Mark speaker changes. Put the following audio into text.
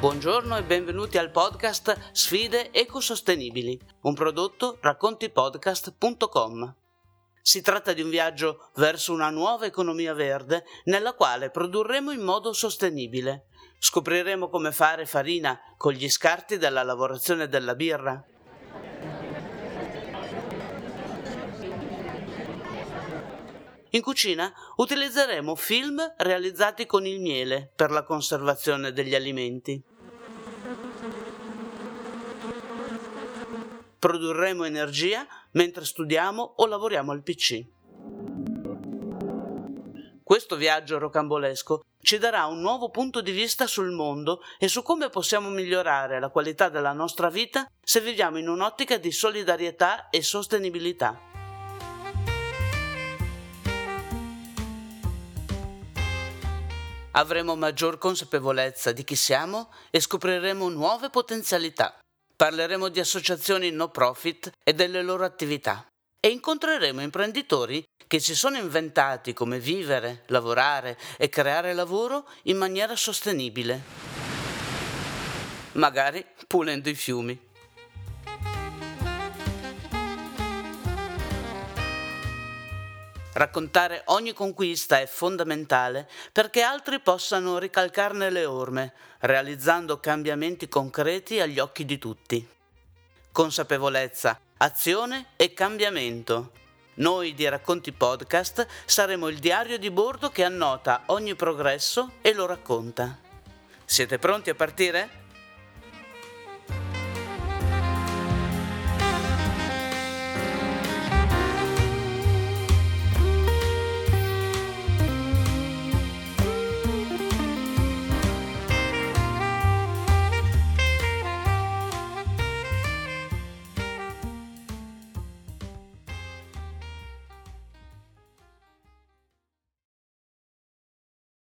Speaker 1: Buongiorno e benvenuti al podcast Sfide ecosostenibili, un prodotto raccontipodcast.com. Si tratta di un viaggio verso una nuova economia verde nella quale produrremo in modo sostenibile. Scopriremo come fare farina con gli scarti della lavorazione della birra. In cucina utilizzeremo film realizzati con il miele per la conservazione degli alimenti. Produrremo energia mentre studiamo o lavoriamo al PC. Questo viaggio rocambolesco ci darà un nuovo punto di vista sul mondo e su come possiamo migliorare la qualità della nostra vita se viviamo in un'ottica di solidarietà e sostenibilità. Avremo maggior consapevolezza di chi siamo e scopriremo nuove potenzialità. Parleremo di associazioni no profit e delle loro attività e incontreremo imprenditori che si sono inventati come vivere, lavorare e creare lavoro in maniera sostenibile, magari pulendo i fiumi. Raccontare ogni conquista è fondamentale perché altri possano ricalcarne le orme, realizzando cambiamenti concreti agli occhi di tutti. Consapevolezza, azione e cambiamento. Noi di Racconti Podcast saremo il diario di bordo che annota ogni progresso e lo racconta. Siete pronti a partire?